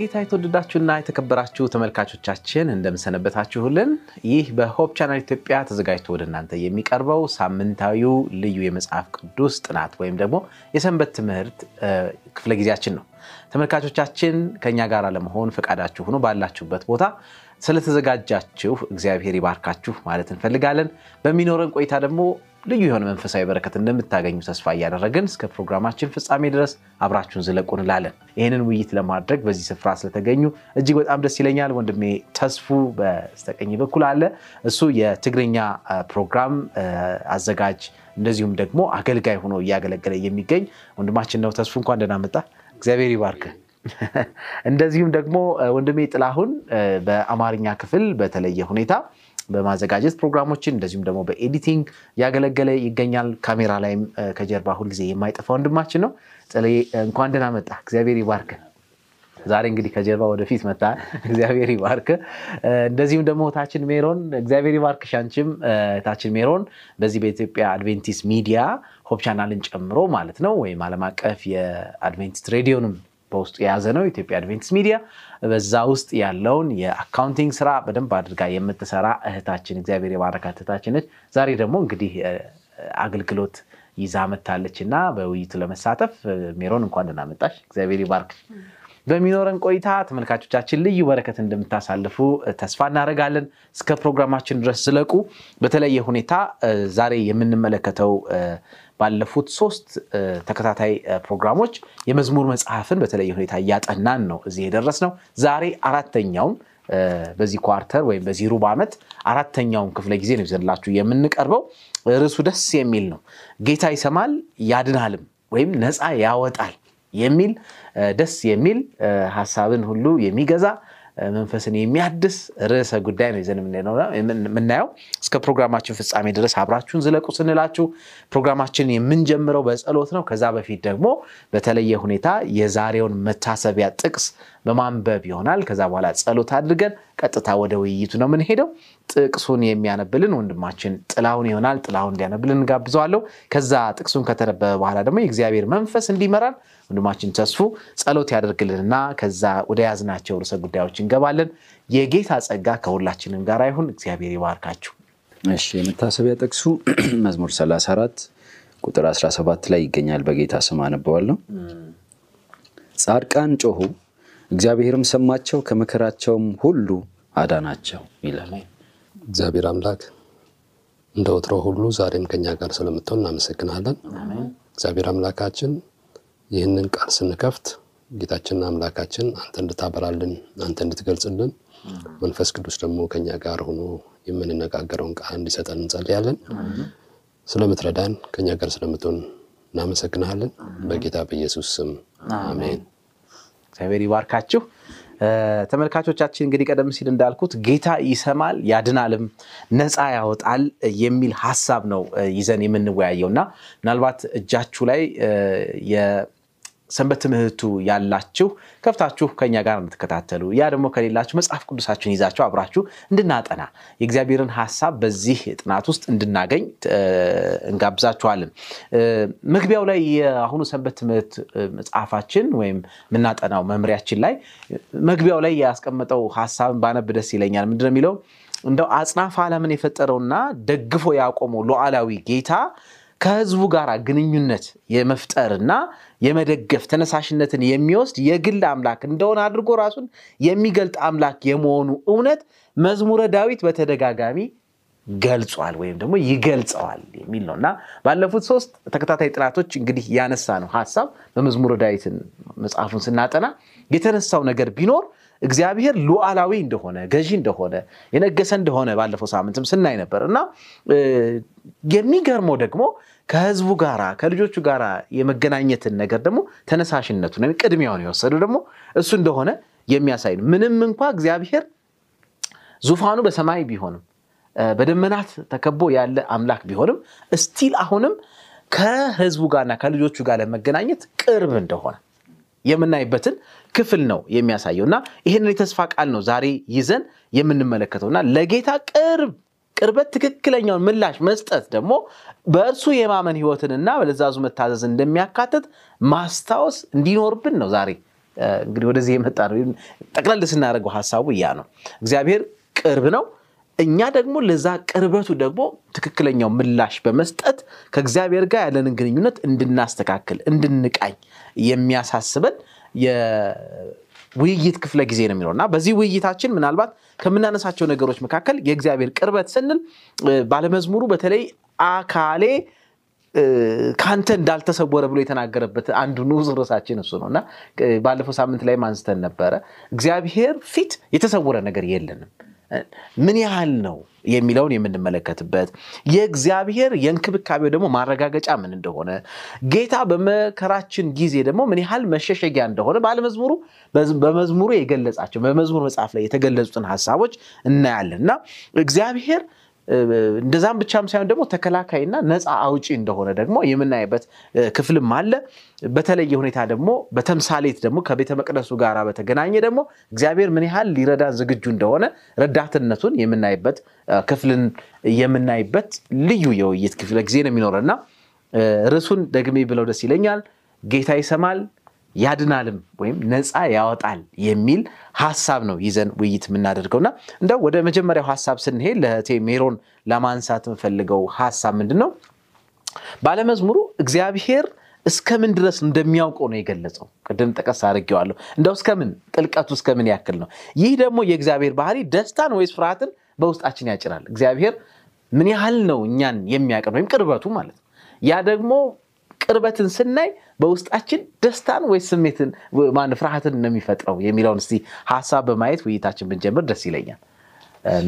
በጌታ የተወደዳችሁና የተከበራችሁ ተመልካቾቻችን እንደምሰነበታችሁልን። ይህ በሆፕ ቻናል ኢትዮጵያ ተዘጋጅቶ ወደ እናንተ የሚቀርበው ሳምንታዊው ልዩ የመጽሐፍ ቅዱስ ጥናት ወይም ደግሞ የሰንበት ትምህርት ክፍለ ጊዜያችን ነው። ተመልካቾቻችን ከእኛ ጋር ለመሆን ፈቃዳችሁ ሆኖ ባላችሁበት ቦታ ስለተዘጋጃችሁ እግዚአብሔር ይባርካችሁ ማለት እንፈልጋለን። በሚኖረን ቆይታ ደግሞ ልዩ የሆነ መንፈሳዊ በረከት እንደምታገኙ ተስፋ እያደረግን እስከ ፕሮግራማችን ፍጻሜ ድረስ አብራችሁን ዝለቁ እንላለን። ይህንን ውይይት ለማድረግ በዚህ ስፍራ ስለተገኙ እጅግ በጣም ደስ ይለኛል። ወንድሜ ተስፉ በስተቀኝ በኩል አለ። እሱ የትግርኛ ፕሮግራም አዘጋጅ እንደዚሁም ደግሞ አገልጋይ ሆኖ እያገለገለ የሚገኝ ወንድማችን ነው። ተስፉ እንኳን ደህና መጣ። እግዚአብሔር ይባርክ። እንደዚሁም ደግሞ ወንድሜ ጥላሁን በአማርኛ ክፍል በተለየ ሁኔታ በማዘጋጀት ፕሮግራሞችን እንደዚሁም ደግሞ በ editing እያገለገለ ይገኛል። ካሜራ ላይም ከጀርባ ሁልጊዜ የማይጠፋ ወንድማችን ነው። ጥሌ እንኳን ደህና መጣ። እግዚአብሔር ይባርክ። ዛሬ እንግዲህ ከጀርባ ወደፊት መጣ። እግዚአብሔር ይባርክ። እንደዚሁም ደግሞ እህታችን ሜሮን እግዚአብሔር ይባርክሽ። አንቺም እህታችን ሜሮን በዚህ በኢትዮጵያ አድቬንቲስት ሚዲያ ሆፕ ቻናልን ጨምሮ ማለት ነው ወይም ዓለም አቀፍ የአድቬንቲስት ሬዲዮንም በውስጡ የያዘ ነው። ኢትዮጵያ አድቬንቲስት ሚዲያ በዛ ውስጥ ያለውን የ accounting ስራ በደንብ አድርጋ የምትሰራ እህታችን እግዚአብሔር የባረካት እህታችን ነች። ዛሬ ደግሞ እንግዲህ አገልግሎት ይዛ መታለች እና በውይይቱ ለመሳተፍ ሜሮን እንኳን ደህና እግዚአብሔር ይባርክ። በሚኖረን ቆይታ ተመልካቾቻችን ልዩ በረከት እንደምታሳልፉ ተስፋ እናደርጋለን። እስከ ፕሮግራማችን ድረስ ዝለቁ። በተለየ ሁኔታ ዛሬ የምንመለከተው ባለፉት ሶስት ተከታታይ ፕሮግራሞች የመዝሙር መጽሐፍን በተለየ ሁኔታ እያጠናን ነው እዚህ የደረስነው። ዛሬ አራተኛውን በዚህ ኳርተር ወይም በዚህ ሩብ ዓመት አራተኛውን ክፍለ ጊዜ ነው ይዘንላችሁ የምንቀርበው። ርዕሱ ደስ የሚል ነው። ጌታ ይሰማል ያድናልም ወይም ነፃ ያወጣል የሚል ደስ የሚል ሀሳብን ሁሉ የሚገዛ መንፈስን የሚያድስ ርዕሰ ጉዳይ ነው ይዘን የምናየው። እስከ ፕሮግራማችን ፍጻሜ ድረስ አብራችሁን ዝለቁ ስንላችሁ ፕሮግራማችን የምንጀምረው በጸሎት ነው። ከዛ በፊት ደግሞ በተለየ ሁኔታ የዛሬውን መታሰቢያ ጥቅስ በማንበብ ይሆናል። ከዛ በኋላ ጸሎት አድርገን ቀጥታ ወደ ውይይቱ ነው የምንሄደው። ጥቅሱን የሚያነብልን ወንድማችን ጥላሁን ይሆናል። ጥላሁን እንዲያነብልን እንጋብዘዋለሁ። ከዛ ጥቅሱን ከተነበበ በኋላ ደግሞ የእግዚአብሔር መንፈስ እንዲመራን ወንድማችን ተስፉ ጸሎት ያደርግልንና ከዛ ወደ ያዝናቸው ርዕሰ ጉዳዮች እንገባለን። የጌታ ጸጋ ከሁላችንም ጋር ይሁን። እግዚአብሔር ይባርካችሁ። እሺ፣ የመታሰቢያ ጥቅሱ መዝሙር 34 ቁጥር 17 ላይ ይገኛል። በጌታ ስም አነበዋለሁ። ጻድቃን ጮኹ፣ እግዚአብሔርም ሰማቸው፣ ከመከራቸውም ሁሉ አዳናቸው ይላል። እግዚአብሔር አምላክ እንደ ወትሮ ሁሉ ዛሬም ከኛ ጋር ስለምትሆን እናመሰግናለን። እግዚአብሔር አምላካችን ይህንን ቃል ስንከፍት ጌታችንና አምላካችን አንተ እንድታበራልን አንተ እንድትገልጽልን መንፈስ ቅዱስ ደግሞ ከኛ ጋር ሆኖ የምንነጋገረውን ቃል እንዲሰጠን እንጸልያለን። ስለምትረዳን ከኛ ጋር ስለምትሆን እናመሰግናለን። በጌታ በኢየሱስ ስም አሜን። እግዚአብሔር ይባርካችሁ። ተመልካቾቻችን እንግዲህ ቀደም ሲል እንዳልኩት ጌታ ይሰማል ያድናልም ነፃ ያወጣል የሚል ሀሳብ ነው ይዘን የምንወያየው እና ምናልባት እጃችሁ ላይ የሰንበት ትምህርቱ ያላችሁ ከፍታችሁ ከኛ ጋር እንድትከታተሉ ያ ደግሞ ከሌላችሁ መጽሐፍ ቅዱሳችሁን ይዛችሁ አብራችሁ እንድናጠና የእግዚአብሔርን ሀሳብ በዚህ ጥናት ውስጥ እንድናገኝ እንጋብዛችኋለን። መግቢያው ላይ የአሁኑ ሰንበት ትምህርት መጽሐፋችን ወይም የምናጠናው መምሪያችን ላይ መግቢያው ላይ ያስቀመጠው ሀሳብን ባነብ ደስ ይለኛል። ምንድነው የሚለው? እንደው አጽናፈ ዓለምን የፈጠረውና ደግፎ ያቆመው ሉዓላዊ ጌታ ከሕዝቡ ጋር ግንኙነት የመፍጠርና የመደገፍ ተነሳሽነትን የሚወስድ የግል አምላክ እንደሆነ አድርጎ ራሱን የሚገልጥ አምላክ የመሆኑ እውነት መዝሙረ ዳዊት በተደጋጋሚ ገልጿል ወይም ደግሞ ይገልጸዋል የሚል ነው። እና ባለፉት ሶስት ተከታታይ ጥናቶች እንግዲህ ያነሳ ነው ሀሳብ በመዝሙረ ዳዊትን መጽሐፉን ስናጠና የተነሳው ነገር ቢኖር እግዚአብሔር ሉዓላዊ እንደሆነ ገዢ እንደሆነ የነገሰ እንደሆነ ባለፈው ሳምንትም ስናይ ነበር። እና የሚገርመው ደግሞ ከህዝቡ ጋር ከልጆቹ ጋር የመገናኘትን ነገር ደግሞ ተነሳሽነቱን ቅድሚያውን የወሰዱ ደግሞ እሱ እንደሆነ የሚያሳይ ነው። ምንም እንኳ እግዚአብሔር ዙፋኑ በሰማይ ቢሆንም በደመናት ተከቦ ያለ አምላክ ቢሆንም እስቲል አሁንም ከህዝቡ ጋርና ከልጆቹ ጋር ለመገናኘት ቅርብ እንደሆነ የምናይበትን ክፍል ነው የሚያሳየው እና ይህንን የተስፋ ቃል ነው ዛሬ ይዘን የምንመለከተው እና ለጌታ ቅርብ ቅርበት ትክክለኛውን ምላሽ መስጠት ደግሞ በእርሱ የማመን ህይወትንና በለዛዙ መታዘዝ እንደሚያካትት ማስታወስ እንዲኖርብን ነው ዛሬ እንግዲህ ወደዚህ የመጣ ነው። ጠቅለል ስናደርገው ሀሳቡ ያ ነው። እግዚአብሔር ቅርብ ነው። እኛ ደግሞ ለዛ ቅርበቱ ደግሞ ትክክለኛው ምላሽ በመስጠት ከእግዚአብሔር ጋር ያለንን ግንኙነት እንድናስተካክል እንድንቃኝ የሚያሳስበን የውይይት ክፍለ ጊዜ ነው የሚለው እና በዚህ ውይይታችን ምናልባት ከምናነሳቸው ነገሮች መካከል የእግዚአብሔር ቅርበት ስንል ባለመዝሙሩ በተለይ አካሌ ከአንተ እንዳልተሰወረ ብሎ የተናገረበት አንዱ ንዑስ ርዕሳችን እሱ ነው እና ባለፈው ሳምንት ላይ አንስተን ነበረ። እግዚአብሔር ፊት የተሰወረ ነገር የለንም። ምን ያህል ነው የሚለውን የምንመለከትበት የእግዚአብሔር የእንክብካቤው ደግሞ ማረጋገጫ ምን እንደሆነ ጌታ በመከራችን ጊዜ ደግሞ ምን ያህል መሸሸጊያ እንደሆነ ባለመዝሙሩ በመዝሙሩ የገለጻቸው በመዝሙር መጽሐፍ ላይ የተገለጹትን ሀሳቦች እናያለን። እና እግዚአብሔር እንደዛም ብቻም ሳይሆን ደግሞ ተከላካይና ነፃ አውጪ እንደሆነ ደግሞ የምናይበት ክፍልም አለ። በተለየ ሁኔታ ደግሞ በተምሳሌት ደግሞ ከቤተ መቅደሱ ጋር በተገናኘ ደግሞ እግዚአብሔር ምን ያህል ሊረዳን ዝግጁ እንደሆነ ረዳትነቱን የምናይበት ክፍልን የምናይበት ልዩ የውይይት ክፍለ ጊዜ ነው የሚኖረና ርዕሱን ደግሜ ብለው ደስ ይለኛል። ጌታ ይሰማል ያድናልም ወይም ነፃ ያወጣል የሚል ሀሳብ ነው ይዘን ውይይት የምናደርገውና እንደው ወደ መጀመሪያው ሀሳብ ስንሄድ ለእህቴ ሜሮን ለማንሳት የምፈልገው ሀሳብ ምንድን ነው? ባለመዝሙሩ እግዚአብሔር እስከምን ድረስ እንደሚያውቀው ነው የገለጸው። ቅድም ጠቀስ አድርጌዋለሁ። እንደው እስከምን ጥልቀቱ እስከምን ያክል ነው? ይህ ደግሞ የእግዚአብሔር ባህሪ ደስታን ወይስ ፍርሃትን በውስጣችን ያጭራል? እግዚአብሔር ምን ያህል ነው እኛን የሚያቀር ወይም ቅርበቱ ማለት ነው። ያ ደግሞ ቅርበትን ስናይ በውስጣችን ደስታን ወይስ ስሜትን ማን ፍርሃትን ነው የሚፈጥረው የሚለውን እስቲ ሀሳብ በማየት ውይይታችን ብንጀምር ደስ ይለኛል።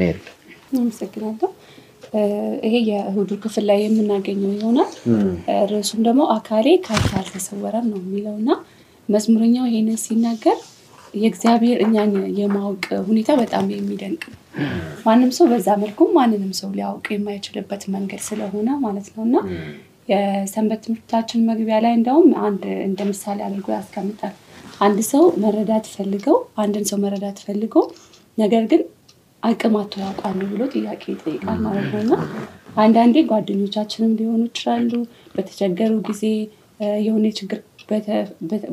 ሜሪ አመሰግናለሁ። ይሄ የእሁዱ ክፍል ላይ የምናገኘው ይሆናል። ርዕሱም ደግሞ አካሌ ካንተ አልተሰወረም ነው የሚለው እና መዝሙረኛው ይሄንን ሲናገር የእግዚአብሔር እኛን የማወቅ ሁኔታ በጣም የሚደንቅ ነው። ማንም ሰው በዛ መልኩም ማንንም ሰው ሊያውቅ የማይችልበት መንገድ ስለሆነ ማለት ነው እና የሰንበት ትምህርታችን መግቢያ ላይ እንደውም አንድ እንደ ምሳሌ አድርጎ ያስቀምጣል። አንድ ሰው መረዳት ፈልገው አንድን ሰው መረዳት ፈልገው ነገር ግን አቅማቶ ያውቃሉ ብሎ ጥያቄ ይጠይቃል ማለት ነው እና አንዳንዴ ጓደኞቻችንም ሊሆኑ ይችላሉ። በተቸገሩ ጊዜ የሆነ ችግር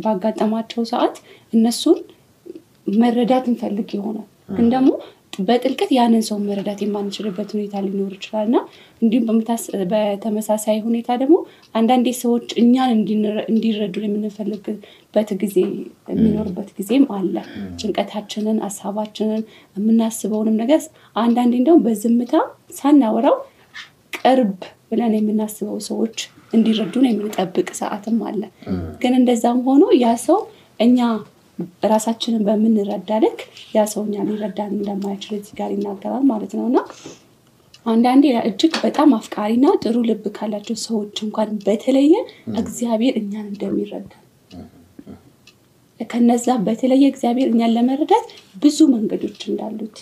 ባጋጠማቸው ሰዓት እነሱን መረዳት እንፈልግ ይሆናል ግን ደግሞ በጥልቀት ያንን ሰው መረዳት የማንችልበት ሁኔታ ሊኖር ይችላል እና እንዲሁም በተመሳሳይ ሁኔታ ደግሞ አንዳንዴ ሰዎች እኛን እንዲረዱን የምንፈልግበት ጊዜ የሚኖርበት ጊዜም አለ። ጭንቀታችንን፣ ሀሳባችንን፣ የምናስበውንም ነገር አንዳንዴ እንደውም በዝምታ ሳናወራው ቅርብ ብለን የምናስበው ሰዎች እንዲረዱን የምንጠብቅ ሰዓትም አለ። ግን እንደዛም ሆኖ ያ ሰው እኛ ራሳችንን በምንረዳ ልክ ያ ሰው እኛ ሊረዳን እንደማይችል እዚህ ጋር ይናገራል ማለት ነው። እና አንዳንዴ እጅግ በጣም አፍቃሪና ጥሩ ልብ ካላቸው ሰዎች እንኳን በተለየ እግዚአብሔር እኛን እንደሚረዳ። ከነዛ በተለየ እግዚአብሔር እኛን ለመረዳት ብዙ መንገዶች እንዳሉት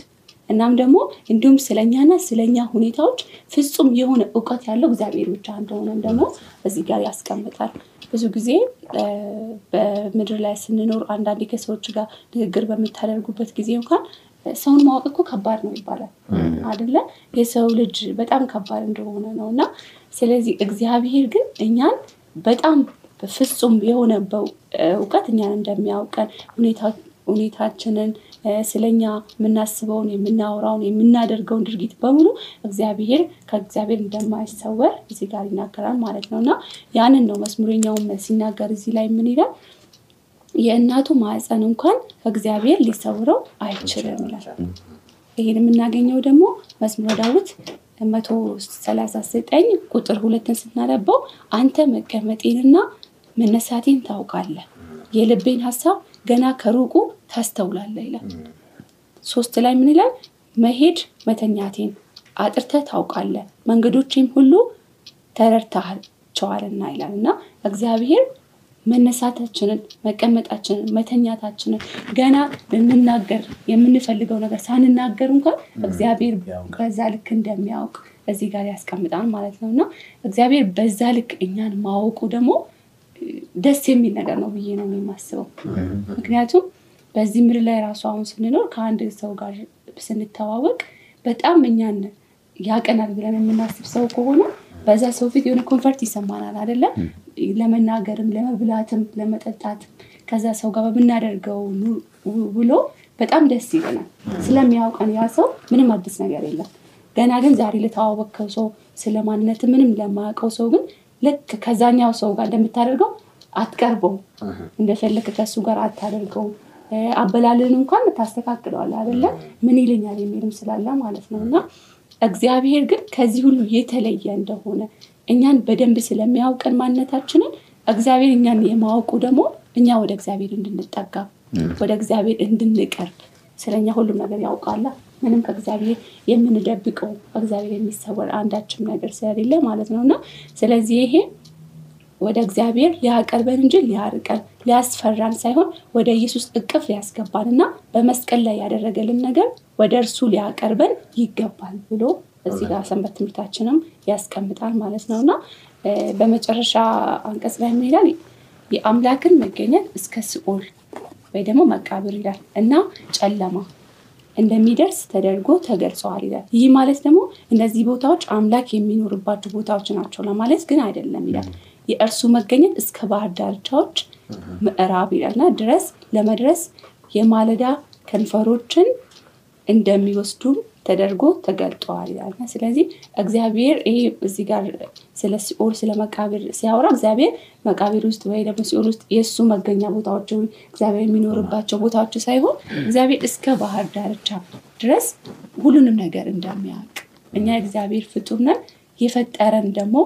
እናም ደግሞ እንዲሁም ስለኛና ስለኛ ሁኔታዎች ፍጹም የሆነ እውቀት ያለው እግዚአብሔር ብቻ እንደሆነም ደግሞ እዚህ ጋር ያስቀምጣል። ብዙ ጊዜ በምድር ላይ ስንኖር አንዳንዴ ከሰዎች ጋር ንግግር በምታደርጉበት ጊዜ እንኳን ሰውን ማወቅ እኮ ከባድ ነው ይባላል አይደለ? የሰው ልጅ በጣም ከባድ እንደሆነ ነው እና ስለዚህ እግዚአብሔር ግን እኛን በጣም ፍጹም የሆነ እውቀት እኛን እንደሚያውቀን ሁኔታችንን ስለኛ የምናስበውን የምናወራውን የምናደርገውን ድርጊት በሙሉ እግዚአብሔር ከእግዚአብሔር እንደማይሰወር እዚህ ጋር ይናገራል ማለት ነው እና ያንን ነው መዝሙረኛውም ሲናገር እዚህ ላይ ምን ይላል? የእናቱ ማዕፀን እንኳን ከእግዚአብሔር ሊሰውረው አይችልም ይላል። ይህን የምናገኘው ደግሞ መዝሙረ ዳዊት መቶ ሰላሳ ዘጠኝ ቁጥር ሁለትን ስናነበው አንተ መቀመጤንና መነሳቴን ታውቃለህ፣ የልቤን ሀሳብ ገና ከሩቁ ታስተውላለህ ይላል። ሶስት ላይ ምን ይላል? መሄድ መተኛቴን አጥርተህ ታውቃለህ፣ መንገዶቼም ሁሉ ተረድተሃቸዋልና ይላል እና እግዚአብሔር መነሳታችንን፣ መቀመጣችንን፣ መተኛታችንን ገና ልንናገር የምንፈልገው ነገር ሳንናገር እንኳን እግዚአብሔር በዛ ልክ እንደሚያውቅ እዚህ ጋር ያስቀምጣል ማለት ነው እና እግዚአብሔር በዛ ልክ እኛን ማወቁ ደግሞ ደስ የሚል ነገር ነው ብዬ ነው የማስበው። ምክንያቱም በዚህ ምድር ላይ ራሱ አሁን ስንኖር ከአንድ ሰው ጋር ስንተዋወቅ በጣም እኛን ያቀናል ብለን የምናስብ ሰው ከሆነ በዛ ሰው ፊት የሆነ comfort ይሰማናል አይደለም? ለመናገርም፣ ለመብላትም፣ ለመጠጣትም ከዛ ሰው ጋር በምናደርገው ውሎ በጣም ደስ ይለናል። ስለሚያውቀን ያ ሰው ምንም አዲስ ነገር የለም። ገና ግን ዛሬ ለተዋወቅከው ሰው ስለ ማንነት ምንም ለማያውቀው ሰው ግን ልክ ከዛኛው ሰው ጋር እንደምታደርገው አትቀርበው፣ እንደፈለግ ከሱ ጋር አታደርገው። አበላልን እንኳን ታስተካክለዋል አይደለም? ምን ይለኛል የሚልም ስላለ ማለት ነው እና እግዚአብሔር ግን ከዚህ ሁሉ የተለየ እንደሆነ እኛን በደንብ ስለሚያውቀን ማንነታችንን እግዚአብሔር እኛን የማወቁ ደግሞ እኛ ወደ እግዚአብሔር እንድንጠጋ ወደ እግዚአብሔር እንድንቀርብ ስለኛ ሁሉም ነገር ያውቃላ። ምንም ከእግዚአብሔር የምንደብቀው ከእግዚአብሔር የሚሰወር አንዳችም ነገር ስለሌለ ማለት ነው እና ስለዚህ ይሄ ወደ እግዚአብሔር ሊያቀርበን እንጂ ሊያርቀን ሊያስፈራን ሳይሆን ወደ ኢየሱስ እቅፍ ሊያስገባን እና በመስቀል ላይ ያደረገልን ነገር ወደ እርሱ ሊያቀርበን ይገባል ብሎ እዚህ ጋር ሰንበት ትምህርታችንም ያስቀምጣል ማለት ነው እና በመጨረሻ አንቀጽ ላይ ይላል? የአምላክን መገኘት እስከ ሲኦል ወይ ደግሞ መቃብር ይላል እና ጨለማ እንደሚደርስ ተደርጎ ተገልጸዋል ይላል። ይህ ማለት ደግሞ እነዚህ ቦታዎች አምላክ የሚኖርባቸው ቦታዎች ናቸው ለማለት ግን አይደለም ይላል። የእርሱ መገኘት እስከ ባህር ዳርቻዎች ምዕራብ ይላልና ድረስ ለመድረስ የማለዳ ከንፈሮችን እንደሚወስዱም ተደርጎ ተገልጠዋል ይላልና ስለዚህ እግዚአብሔር ይሄ እዚህ ጋር ስለ ሲኦል ስለ መቃብር ሲያወራ እግዚአብሔር መቃብር ውስጥ ወይ ደግሞ ሲኦል ውስጥ የእሱ መገኛ ቦታዎች እግዚአብሔር የሚኖርባቸው ቦታዎች ሳይሆን እግዚአብሔር እስከ ባህር ዳርቻ ድረስ ሁሉንም ነገር እንደሚያውቅ እኛ እግዚአብሔር ፍጡር ነን። የፈጠረን ደግሞ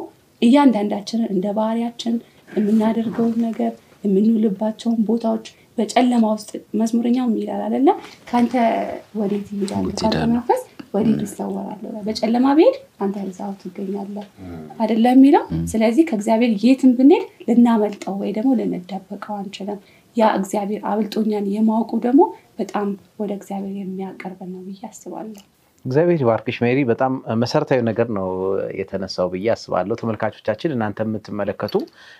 እያንዳንዳችንን እንደ ባህሪያችን የምናደርገውን ነገር የምንውልባቸውን ቦታዎች በጨለማ ውስጥ መዝሙረኛው ይላል አይደለ? ከአንተ ወዴት ይሄዳል? መንፈስ ወዴት ይሰወራል? በጨለማ ብሄድ አንተ እዛው ትገኛለህ አይደለ የሚለው። ስለዚህ ከእግዚአብሔር የትም ብንሄድ ልናመልጠው ወይ ደግሞ ልንደበቀው አንችልም። ያ እግዚአብሔር አብልጦኛን የማወቁ ደግሞ በጣም ወደ እግዚአብሔር የሚያቀርበን ነው ብዬ አስባለሁ። እግዚአብሔር ይባርክሽ ሜሪ። በጣም መሰረታዊ ነገር ነው የተነሳው ብዬ አስባለሁ። ተመልካቾቻችን እናንተ የምትመለከቱ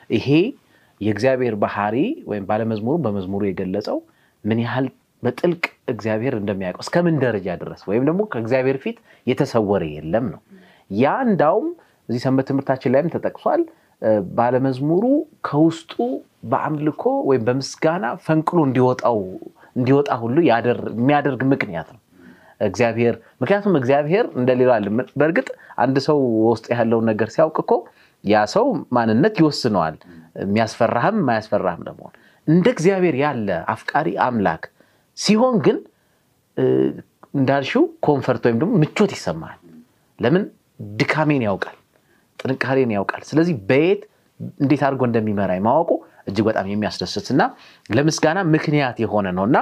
ይሄ የእግዚአብሔር ባህሪ ወይም ባለመዝሙሩ በመዝሙሩ የገለጸው ምን ያህል በጥልቅ እግዚአብሔር እንደሚያውቀው እስከምን ደረጃ ድረስ ወይም ደግሞ ከእግዚአብሔር ፊት የተሰወረ የለም ነው። ያ እንዳውም እዚህ ሰንበት ትምህርታችን ላይም ተጠቅሷል። ባለመዝሙሩ ከውስጡ በአምልኮ ወይም በምስጋና ፈንቅሎ እንዲወጣ ሁሉ የሚያደርግ ምክንያት ነው እግዚአብሔር ምክንያቱም እግዚአብሔር እንደሌላው አለ። በእርግጥ አንድ ሰው ውስጥ ያለውን ነገር ሲያውቅ እኮ ያ ሰው ማንነት ይወስነዋል፣ የሚያስፈራህም የማያስፈራህም ለመሆን። እንደ እግዚአብሔር ያለ አፍቃሪ አምላክ ሲሆን ግን እንዳልሽው comfort ወይም ደግሞ ምቾት ይሰማል። ለምን ድካሜን ያውቃል፣ ጥንካሬን ያውቃል። ስለዚህ በየት እንዴት አድርጎ እንደሚመራ ማወቁ እጅግ በጣም የሚያስደስት እና ለምስጋና ምክንያት የሆነ ነው እና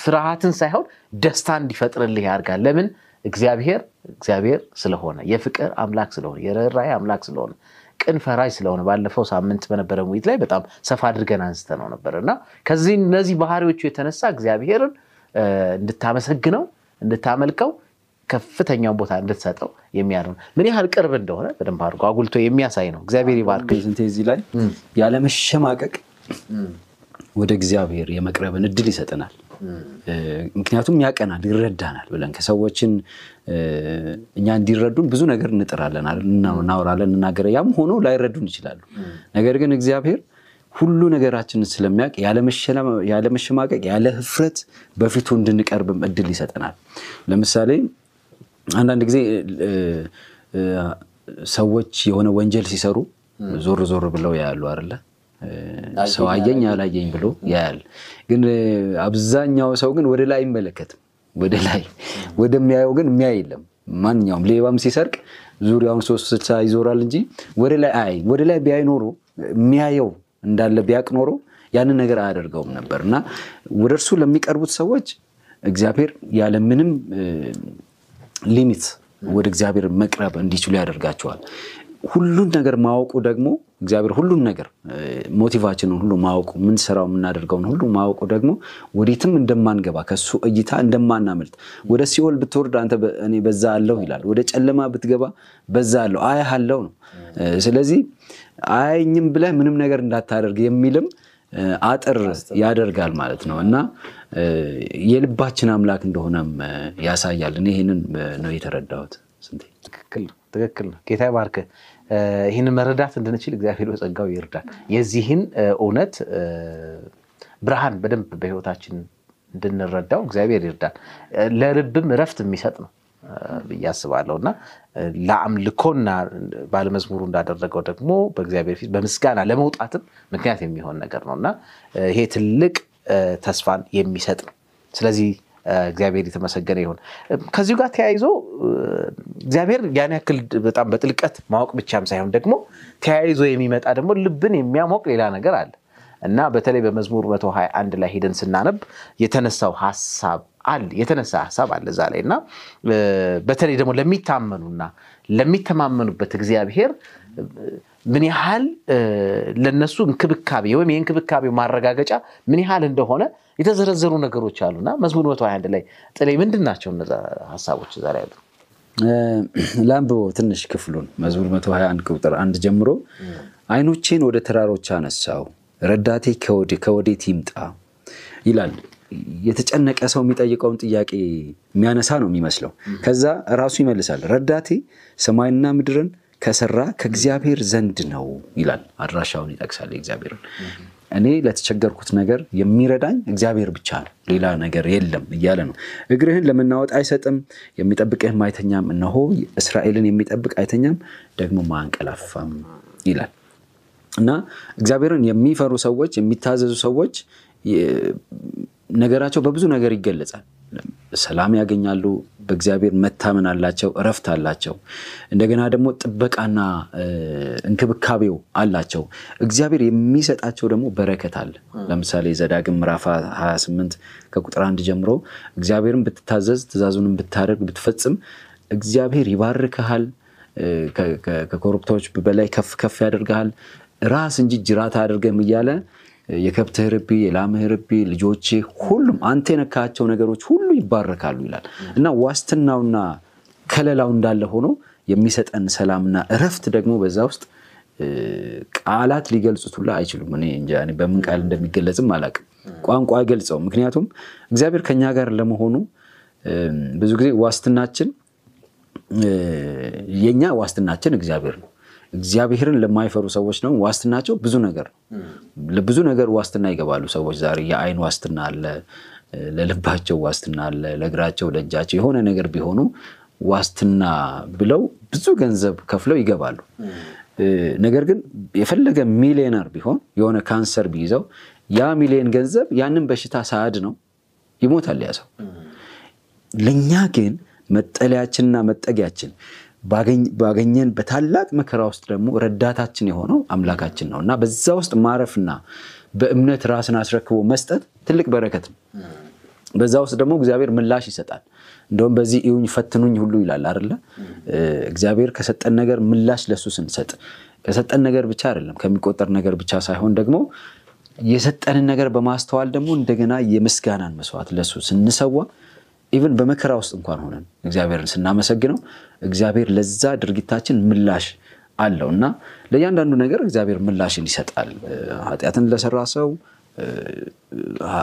ፍርሃትን ሳይሆን ደስታ እንዲፈጥርልህ ያደርጋል። ለምን እግዚአብሔር እግዚአብሔር ስለሆነ የፍቅር አምላክ ስለሆነ የርኅራኄ አምላክ ስለሆነ ቅን ፈራጅ ስለሆነ ባለፈው ሳምንት በነበረ ውይይት ላይ በጣም ሰፋ አድርገን አንስተ ነው ነበር እና ከዚህ እነዚህ ባህሪዎቹ የተነሳ እግዚአብሔርን እንድታመሰግነው እንድታመልከው ከፍተኛውን ቦታ እንድትሰጠው የሚያደርግ ነው። ምን ያህል ቅርብ እንደሆነ በደንብ አድርጎ አጉልቶ የሚያሳይ ነው። እግዚአብሔር ይባርክ። እዚህ ላይ ያለመሸማቀቅ ወደ እግዚአብሔር የመቅረብን እድል ይሰጠናል። ምክንያቱም ያቀናል፣ ይረዳናል ብለን ከሰዎችን እኛ እንዲረዱን ብዙ ነገር እንጥራለን፣ እናወራለን፣ እናገረ ያም ሆኖ ላይረዱን ይችላሉ። ነገር ግን እግዚአብሔር ሁሉ ነገራችንን ስለሚያውቅ ያለመሸማቀቅ፣ ያለ ህፍረት በፊቱ እንድንቀርብም እድል ይሰጠናል። ለምሳሌ አንዳንድ ጊዜ ሰዎች የሆነ ወንጀል ሲሰሩ ዞር ዞር ብለው ያያሉ አይደለ? ሰው አየኝ አላየኝ ብሎ ያያል። ግን አብዛኛው ሰው ግን ወደ ላይ አይመለከትም። ወደ ላይ ወደሚያየው ግን የሚያይ የለም። ማንኛውም ሌባም ሲሰርቅ ዙሪያውን ሶስት ስልሳ ይዞራል እንጂ ወደ ላይ አይ ወደ ላይ ቢያይ ኖሮ የሚያየው እንዳለ ቢያቅ ኖሮ ያንን ነገር አያደርገውም ነበር እና ወደ እርሱ ለሚቀርቡት ሰዎች እግዚአብሔር ያለምንም ሊሚት ወደ እግዚአብሔር መቅረብ እንዲችሉ ያደርጋቸዋል። ሁሉን ነገር ማወቁ ደግሞ እግዚአብሔር ሁሉን ነገር ሞቲቫችንን ሁሉ ማወቁ ምንሰራው የምናደርገውን ሁሉ ማወቁ ደግሞ ወዴትም እንደማንገባ ከሱ እይታ እንደማናመልጥ ወደ ሲኦል ብትወርድ አንተ እኔ በዛ አለሁ ይላል። ወደ ጨለማ ብትገባ በዛ አለሁ አያሃለሁ ነው። ስለዚህ አያኝም ብለህ ምንም ነገር እንዳታደርግ የሚልም አጥር ያደርጋል ማለት ነው እና የልባችን አምላክ እንደሆነም ያሳያል። እኔ ይህንን ነው የተረዳሁት። ስንቴ ትክክል ነው። ጌታ ባርክ። ይህንን መረዳት እንድንችል እግዚአብሔር በጸጋው ይርዳል። የዚህን እውነት ብርሃን በደንብ በሕይወታችን እንድንረዳው እግዚአብሔር ይርዳል። ለልብም እረፍት የሚሰጥ ነው ብዬ አስባለሁ እና ለአምልኮና ባለመዝሙሩ እንዳደረገው ደግሞ በእግዚአብሔር ፊት በምስጋና ለመውጣትም ምክንያት የሚሆን ነገር ነው እና ይሄ ትልቅ ተስፋን የሚሰጥ ነው። ስለዚህ እግዚአብሔር የተመሰገነ ይሁን። ከዚሁ ጋር ተያይዞ እግዚአብሔር ያን ያክል በጣም በጥልቀት ማወቅ ብቻም ሳይሆን ደግሞ ተያይዞ የሚመጣ ደግሞ ልብን የሚያሞቅ ሌላ ነገር አለ እና በተለይ በመዝሙር 121 ላይ ሄደን ስናነብ የተነሳው ሀሳብ አለ የተነሳ ሀሳብ አለ እዛ ላይ እና በተለይ ደግሞ ለሚታመኑና ለሚተማመኑበት እግዚአብሔር ምን ያህል ለነሱ እንክብካቤ ወይም የእንክብካቤው ማረጋገጫ ምን ያህል እንደሆነ የተዘረዘሩ ነገሮች አሉና መዝሙር 121 ላይ ጥሌ ምንድን ናቸው እነዛ ሀሳቦች እዛ ላይ ያሉ? ለአንብቦ ትንሽ ክፍሉን መዝሙር 121 ቁጥር አንድ ጀምሮ አይኖቼን ወደ ተራሮች አነሳው ረዳቴ ከወዴት ይምጣ ይላል። የተጨነቀ ሰው የሚጠይቀውን ጥያቄ የሚያነሳ ነው የሚመስለው። ከዛ ራሱ ይመልሳል። ረዳቴ ሰማይና ምድርን ከሰራ ከእግዚአብሔር ዘንድ ነው ይላል። አድራሻውን ይጠቅሳል እግዚአብሔርን። እኔ ለተቸገርኩት ነገር የሚረዳኝ እግዚአብሔር ብቻ ነው፣ ሌላ ነገር የለም እያለ ነው። እግርህን ለመናወጥ አይሰጥም፣ የሚጠብቅህም አይተኛም። እነሆ እስራኤልን የሚጠብቅ አይተኛም፣ ደግሞ ማንቀላፋም ይላል እና እግዚአብሔርን የሚፈሩ ሰዎች የሚታዘዙ ሰዎች ነገራቸው በብዙ ነገር ይገለጻል። ሰላም ያገኛሉ፣ በእግዚአብሔር መታመን አላቸው፣ እረፍት አላቸው። እንደገና ደግሞ ጥበቃና እንክብካቤው አላቸው። እግዚአብሔር የሚሰጣቸው ደግሞ በረከት አለ። ለምሳሌ ዘዳግም ምዕራፍ 28 ከቁጥር አንድ ጀምሮ እግዚአብሔርን ብትታዘዝ ትእዛዙንም ብታደርግ ብትፈጽም እግዚአብሔር ይባርክሃል፣ ከኮረብታዎች በላይ ከፍ ከፍ ያደርግሃል፣ ራስ እንጂ ጅራት አድርገም እያለ የከብትህ ርቢ፣ የላምህ ርቢ፣ ልጆቼ ሁሉም አንተ የነካቸው ነገሮች ሁሉ ይባረካሉ ይላል እና ዋስትናውና ከለላው እንዳለ ሆኖ የሚሰጠን ሰላምና እረፍት ደግሞ በዛ ውስጥ ቃላት ሊገልጹት ሁላ አይችሉም። እኔ በምን ቃል እንደሚገለጽም አላውቅም። ቋንቋ አይገልጸውም። ምክንያቱም እግዚአብሔር ከኛ ጋር ለመሆኑ ብዙ ጊዜ ዋስትናችን የኛ ዋስትናችን እግዚአብሔር ነው። እግዚአብሔርን ለማይፈሩ ሰዎች ደግሞ ዋስትናቸው ብዙ ነገር ነው። ለብዙ ነገር ዋስትና ይገባሉ ሰዎች ዛሬ የአይን ዋስትና አለ፣ ለልባቸው ዋስትና አለ፣ ለእግራቸው ለእጃቸው የሆነ ነገር ቢሆኑ ዋስትና ብለው ብዙ ገንዘብ ከፍለው ይገባሉ። ነገር ግን የፈለገ ሚሊዮነር ቢሆን የሆነ ካንሰር ቢይዘው ያ ሚሊዮን ገንዘብ ያንን በሽታ ሳያድ ነው ይሞታል ያ ሰው። ለእኛ ግን መጠለያችንና መጠጊያችን ባገኘን በታላቅ መከራ ውስጥ ደግሞ ረዳታችን የሆነው አምላካችን ነው እና በዛ ውስጥ ማረፍና በእምነት ራስን አስረክቦ መስጠት ትልቅ በረከት ነው። በዛ ውስጥ ደግሞ እግዚአብሔር ምላሽ ይሰጣል። እንደውም በዚህ እዩኝ ፈትኑኝ ሁሉ ይላል አይደለ? እግዚአብሔር ከሰጠን ነገር ምላሽ ለሱ ስንሰጥ ከሰጠን ነገር ብቻ አይደለም ከሚቆጠር ነገር ብቻ ሳይሆን ደግሞ የሰጠንን ነገር በማስተዋል ደግሞ እንደገና የምስጋናን መስዋዕት ለሱ ስንሰዋ even በመከራ ውስጥ እንኳን ሆነን እግዚአብሔርን ስናመሰግነው እግዚአብሔር ለዛ ድርጊታችን ምላሽ አለው እና ለእያንዳንዱ ነገር እግዚአብሔር ምላሽን ይሰጣል። ኃጢአትን ለሰራ ሰው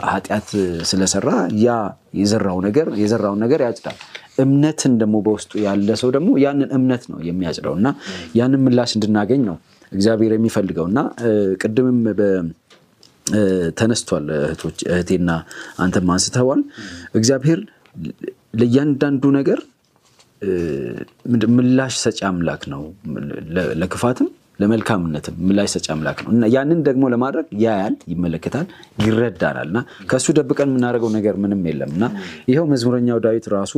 ኃጢአት ስለሰራ ያ የዘራው ነገር የዘራውን ነገር ያጭዳል። እምነትን ደግሞ በውስጡ ያለ ሰው ደግሞ ያንን እምነት ነው የሚያጭደው እና ያንን ምላሽ እንድናገኝ ነው እግዚአብሔር የሚፈልገው እና ቅድምም ተነስቷል እህቴና አንተም አንስተዋል። እግዚአብሔር ለእያንዳንዱ ነገር ምላሽ ሰጪ አምላክ ነው። ለክፋትም ለመልካምነትም ምላሽ ሰጪ አምላክ ነው። እና ያንን ደግሞ ለማድረግ ያያል፣ ይመለከታል፣ ይረዳናል። እና ከእሱ ደብቀን የምናደርገው ነገር ምንም የለም። እና ይኸው መዝሙረኛው ዳዊት ራሱ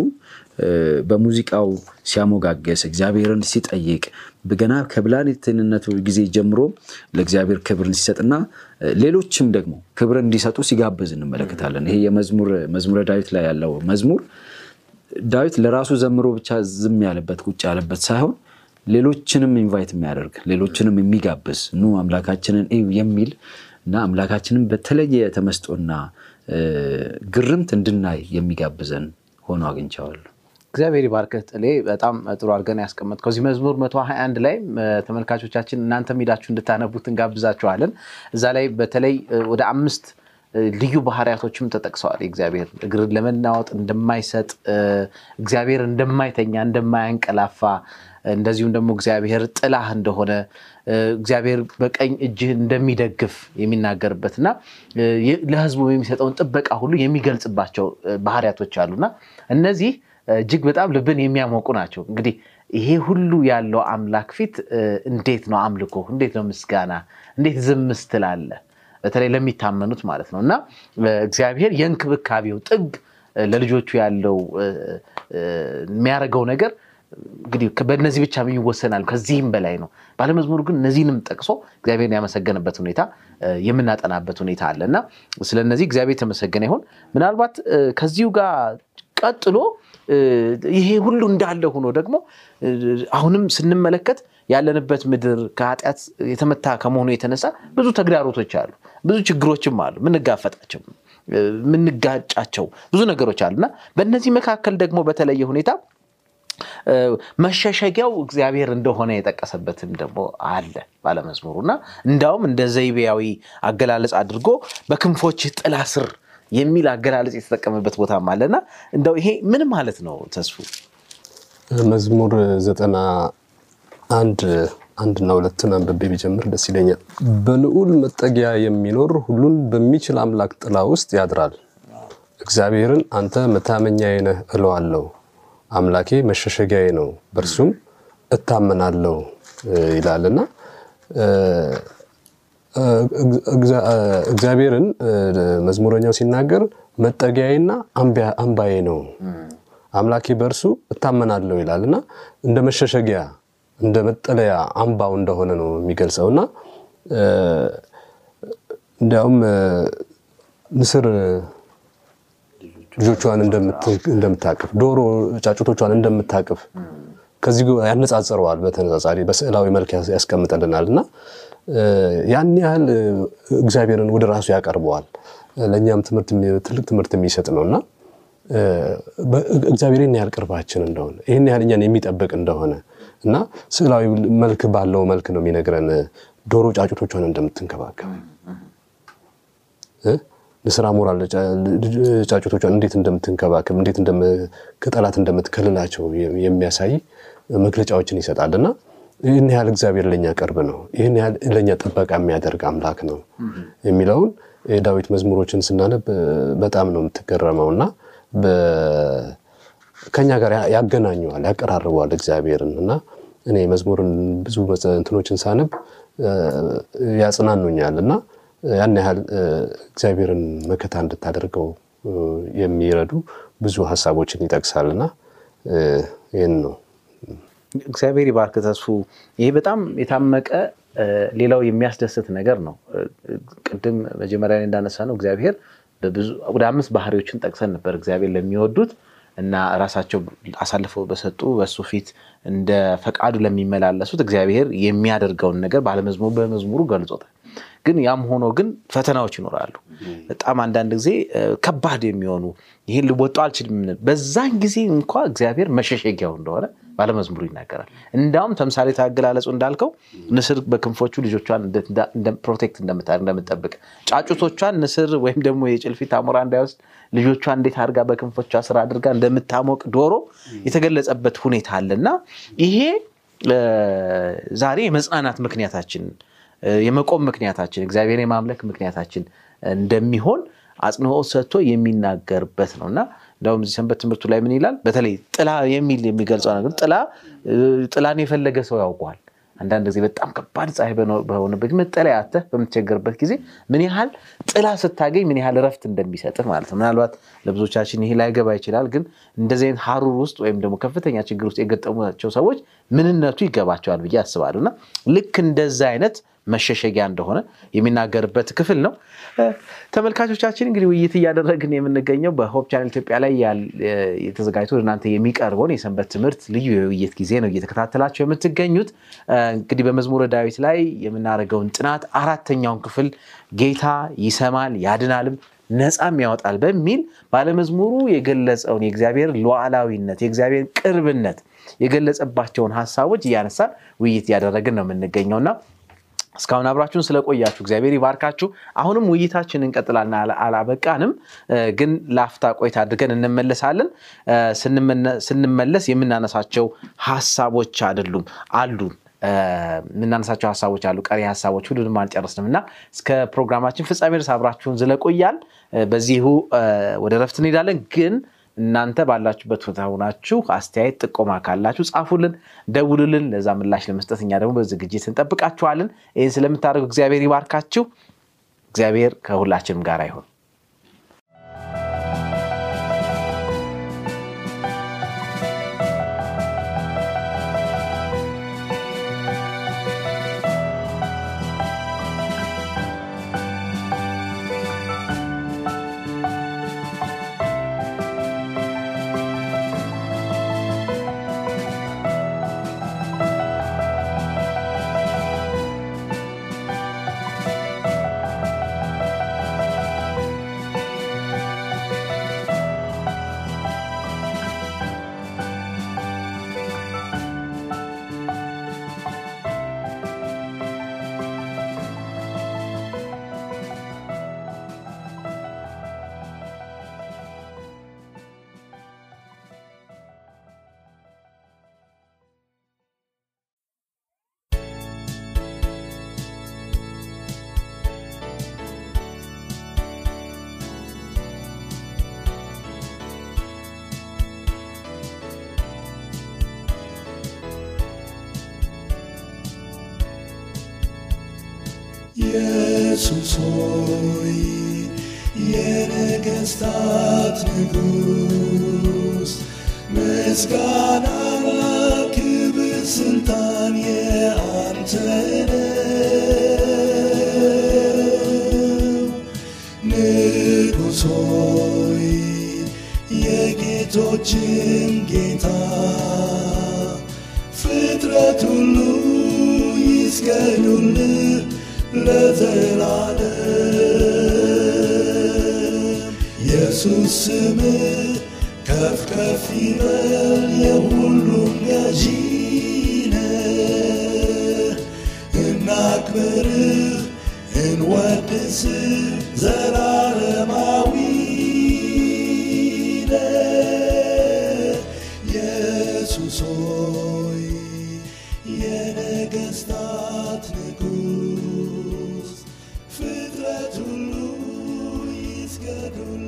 በሙዚቃው ሲያሞጋገስ እግዚአብሔርን ሲጠይቅ ገና ከብላቴንነቱ ጊዜ ጀምሮ ለእግዚአብሔር ክብርን ሲሰጥና ሌሎችም ደግሞ ክብርን እንዲሰጡ ሲጋብዝ እንመለከታለን። ይሄ የመዝሙረ ዳዊት ላይ ያለው መዝሙር ዳዊት ለራሱ ዘምሮ ብቻ ዝም ያለበት ቁጭ ያለበት ሳይሆን ሌሎችንም invite የሚያደርግ ሌሎችንም የሚጋብዝ ኑ አምላካችንን እዩ የሚል እና አምላካችንን በተለየ ተመስጦና ግርምት እንድናይ የሚጋብዘን ሆኖ አግኝቼዋለሁ። እግዚአብሔር ይባርክህ ጥሌ፣ በጣም ጥሩ አድርገህ ያስቀመጥከው እዚህ መዝሙር 121 ላይ ተመልካቾቻችን እናንተም ሄዳችሁ እንድታነቡት እንጋብዛችኋለን። እዛ ላይ በተለይ ወደ አምስት ልዩ ባህሪያቶችም ተጠቅሰዋል። እግዚአብሔር እግርን ለመናወጥ እንደማይሰጥ፣ እግዚአብሔር እንደማይተኛ እንደማያንቀላፋ፣ እንደዚሁም ደግሞ እግዚአብሔር ጥላህ እንደሆነ እግዚአብሔር በቀኝ እጅህ እንደሚደግፍ የሚናገርበት እና ለሕዝቡ የሚሰጠውን ጥበቃ ሁሉ የሚገልጽባቸው ባህሪያቶች አሉና እነዚህ እጅግ በጣም ልብን የሚያሞቁ ናቸው። እንግዲህ ይሄ ሁሉ ያለው አምላክ ፊት እንዴት ነው አምልኮ? እንዴት ነው ምስጋና? እንዴት ዝም ስትላለህ? በተለይ ለሚታመኑት ማለት ነው እና እግዚአብሔር የእንክብካቤው ጥግ ለልጆቹ ያለው የሚያደርገው ነገር እንግዲህ በእነዚህ ብቻ ይወሰናል፣ ከዚህም በላይ ነው። ባለመዝሙሩ ግን እነዚህንም ጠቅሶ እግዚአብሔርን ያመሰገነበት ሁኔታ የምናጠናበት ሁኔታ አለ እና ስለ እነዚህ እግዚአብሔር የተመሰገነ ይሁን። ምናልባት ከዚሁ ጋር ቀጥሎ ይሄ ሁሉ እንዳለ ሆኖ ደግሞ አሁንም ስንመለከት ያለንበት ምድር ከኃጢአት የተመታ ከመሆኑ የተነሳ ብዙ ተግዳሮቶች አሉ፣ ብዙ ችግሮችም አሉ፣ ምንጋፈጣቸው ምንጋጫቸው ብዙ ነገሮች አሉ እና በእነዚህ መካከል ደግሞ በተለየ ሁኔታ መሸሸጊያው እግዚአብሔር እንደሆነ የጠቀሰበትም ደግሞ አለ ባለመዝሙሩ እና እንዳውም እንደ ዘይቤያዊ አገላለጽ አድርጎ በክንፎች ጥላ ስር የሚል አገላለጽ የተጠቀመበት ቦታም አለና እንደው ይሄ ምን ማለት ነው ተስፉ? መዝሙር ዘጠና አንድ አንድና ሁለትን አንብቤ ቢጀምር ደስ ይለኛል። በልዑል መጠጊያ የሚኖር ሁሉን በሚችል አምላክ ጥላ ውስጥ ያድራል። እግዚአብሔርን አንተ መታመኛዬ ነህ እለዋለሁ። አምላኬ መሸሸጊያዬ ነው፣ በእርሱም እታመናለሁ ይላልና እግዚአብሔርን መዝሙረኛው ሲናገር መጠጊያዬና አምባዬ ነው፣ አምላኬ በእርሱ እታመናለሁ ይላል እና እንደ መሸሸጊያ እንደ መጠለያ አምባው እንደሆነ ነው የሚገልጸው እና እንዲያውም ንስር ልጆቿን እንደምታቅፍ ዶሮ ጫጩቶቿን እንደምታቅፍ ከዚህ ያነጻጽረዋል። በተነጻጻሪ በስዕላዊ መልክ ያስቀምጠልናል እና ያን ያህል እግዚአብሔርን ወደ ራሱ ያቀርበዋል። ለእኛም ትልቅ ትምህርት የሚሰጥ ነው እና እግዚአብሔር ይህን ያህል ቅርባችን እንደሆነ ይህን ያህል እኛን የሚጠብቅ እንደሆነ እና ስዕላዊ መልክ ባለው መልክ ነው የሚነግረን ዶሮ ጫጩቶቿን እንደምትንከባከብ ንስር አሞራ ጫጩቶቿን እንዴት እንደምትንከባከብ እንዴት ከጠላት እንደምትከልላቸው የሚያሳይ መግለጫዎችን ይሰጣል። እና ይህን ያህል እግዚአብሔር ለእኛ ቅርብ ነው፣ ይህን ያህል ለእኛ ጥበቃ የሚያደርግ አምላክ ነው የሚለውን የዳዊት መዝሙሮችን ስናነብ በጣም ነው የምትገረመው። እና ከኛ ጋር ያገናኘዋል፣ ያቀራርበዋል እግዚአብሔርን። እና እኔ መዝሙርን ብዙ እንትኖችን ሳነብ ያጽናኑኛል። እና ያን ያህል እግዚአብሔርን መከታ እንድታደርገው የሚረዱ ብዙ ሀሳቦችን ይጠቅሳል እና ይህን ነው። እግዚአብሔር ይባርክ ተስፉ። ይሄ በጣም የታመቀ ሌላው የሚያስደስት ነገር ነው። ቅድም መጀመሪያ ላይ እንዳነሳ ነው እግዚአብሔር ወደ አምስት ባህሪዎችን ጠቅሰን ነበር። እግዚአብሔር ለሚወዱት እና ራሳቸው አሳልፈው በሰጡ በእሱ ፊት እንደ ፈቃዱ ለሚመላለሱት እግዚአብሔር የሚያደርገውን ነገር ባለመዝሙሩ በመዝሙሩ ገልጾታል። ግን ያም ሆኖ ግን ፈተናዎች ይኖራሉ። በጣም አንዳንድ ጊዜ ከባድ የሚሆኑ ይህን ልወጣው አልችልም። በዛን ጊዜ እንኳ እግዚአብሔር መሸሸጊያው እንደሆነ ባለመዝሙሩ ይናገራል። እንዳውም ተምሳሌ አገላለጹ እንዳልከው ንስር በክንፎቹ ልጆቿን protect እንደምጠብቅ ጫጩቶቿን ንስር ወይም ደግሞ የጭልፊት አሞራ እንዳይወስድ ልጆቿን እንዴት አድርጋ በክንፎቿ ስር አድርጋ እንደምታሞቅ ዶሮ የተገለጸበት ሁኔታ አለና ይሄ ዛሬ የመጽናናት ምክንያታችን የመቆም ምክንያታችን እግዚአብሔር የማምለክ ምክንያታችን እንደሚሆን አጽንኦት ሰጥቶ የሚናገርበት ነው እና እንደውም እዚህ ሰንበት ትምህርቱ ላይ ምን ይላል? በተለይ ጥላ የሚል የሚገልጸው ነገር ጥላ ጥላን የፈለገ ሰው ያውቀዋል። አንዳንድ ጊዜ በጣም ከባድ ፀሐይ በሆነበት መጠለያ አተህ በምትቸገርበት ጊዜ ምን ያህል ጥላ ስታገኝ ምን ያህል እረፍት እንደሚሰጥህ ማለት ነው። ምናልባት ለብዙዎቻችን ይሄ ላይገባ ይችላል። ግን እንደዚህ አይነት ሀሩር ውስጥ ወይም ደግሞ ከፍተኛ ችግር ውስጥ የገጠሟቸው ሰዎች ምንነቱ ይገባቸዋል ብዬ አስባለሁ እና ልክ እንደዛ አይነት መሸሸጊያ እንደሆነ የሚናገርበት ክፍል ነው። ተመልካቾቻችን እንግዲህ ውይይት እያደረግን የምንገኘው በሆፕ ቻናል ኢትዮጵያ ላይ የተዘጋጅቶ እናንተ የሚቀርበውን የሰንበት ትምህርት ልዩ የውይይት ጊዜ ነው እየተከታተላችሁ የምትገኙት። እንግዲህ በመዝሙረ ዳዊት ላይ የምናደርገውን ጥናት አራተኛውን ክፍል ጌታ ይሰማል ያድናልም ነፃም ያወጣል በሚል ባለመዝሙሩ የገለጸውን የእግዚአብሔር ሉዓላዊነት የእግዚአብሔር ቅርብነት የገለጸባቸውን ሀሳቦች እያነሳን ውይይት እያደረግን ነው የምንገኘውና እስካሁን አብራችሁን ስለቆያችሁ እግዚአብሔር ይባርካችሁ። አሁንም ውይይታችን እንቀጥላለን፣ አላበቃንም። ግን ለአፍታ ቆይታ አድርገን እንመለሳለን። ስንመለስ የምናነሳቸው ሀሳቦች አይደሉም አሉ የምናነሳቸው ሀሳቦች አሉ። ቀሪ ሀሳቦች ሁሉንም አልጨረስንም እና እስከ ፕሮግራማችን ፍጻሜ ድረስ አብራችሁን ዝለቆያል። በዚሁ ወደ ረፍት እንሄዳለን ግን እናንተ ባላችሁበት ቦታ ሆናችሁ አስተያየት ጥቆማ ካላችሁ ጻፉልን፣ ደውሉልን። ለዛ ምላሽ ለመስጠት እኛ ደግሞ በዝግጅት እንጠብቃችኋለን። ይህን ስለምታደርጉ እግዚአብሔር ይባርካችሁ። እግዚአብሔር ከሁላችንም ጋር ይሁን። ኢየሱስ ሆይ የነገሥታት ንጉሥ ምስጋናና ክብር ስልጣን የአንተ ነው። ንጉሥ ሆይ የጌቶችን ጌታ ፍጥረት ሁሉ ይስገዱልህ ለዘላለም ኢየሱስ ስም ከፍ ከፍ ይበል የሁሉም ገዢ እናክብርህ እንወድስህ ዘላለማዊ ፍጥረት ሁሉ ይስገዱልህ ለዘላለም